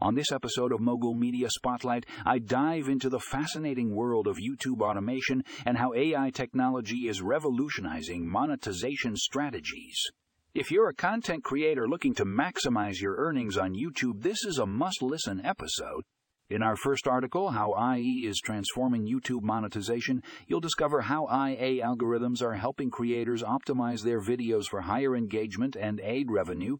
On this episode of Mogul Media Spotlight, I dive into the fascinating world of YouTube automation and how AI technology is revolutionizing monetization strategies. If you're a content creator looking to maximize your earnings on YouTube, this is a must listen episode. In our first article, How AI is Transforming YouTube Monetization, you'll discover how AI algorithms are helping creators optimize their videos for higher engagement and aid revenue.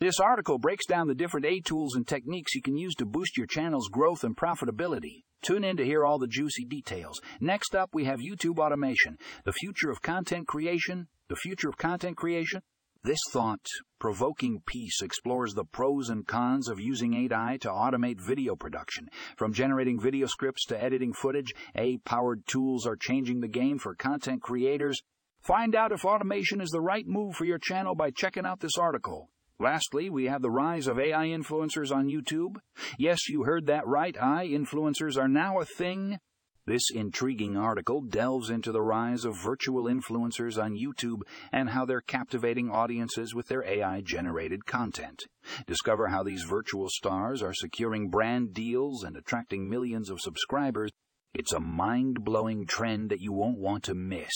This article breaks down the different aid tools and techniques you can use to boost your channel's growth and profitability. Tune in to hear all the juicy details. Next up, we have YouTube automation, the future of content creation, the future of content creation, this thought provoking piece explores the pros and cons of using AI to automate video production. From generating video scripts to editing footage, AI powered tools are changing the game for content creators. Find out if automation is the right move for your channel by checking out this article. Lastly, we have the rise of AI influencers on YouTube. Yes, you heard that right. AI influencers are now a thing. This intriguing article delves into the rise of virtual influencers on YouTube and how they're captivating audiences with their AI generated content. Discover how these virtual stars are securing brand deals and attracting millions of subscribers. It's a mind blowing trend that you won't want to miss.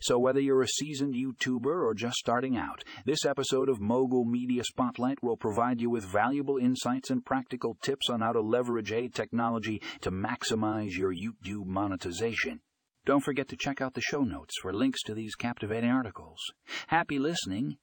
So, whether you're a seasoned YouTuber or just starting out, this episode of Mogul Media Spotlight will provide you with valuable insights and practical tips on how to leverage AI technology to maximize your YouTube monetization. Don't forget to check out the show notes for links to these captivating articles. Happy listening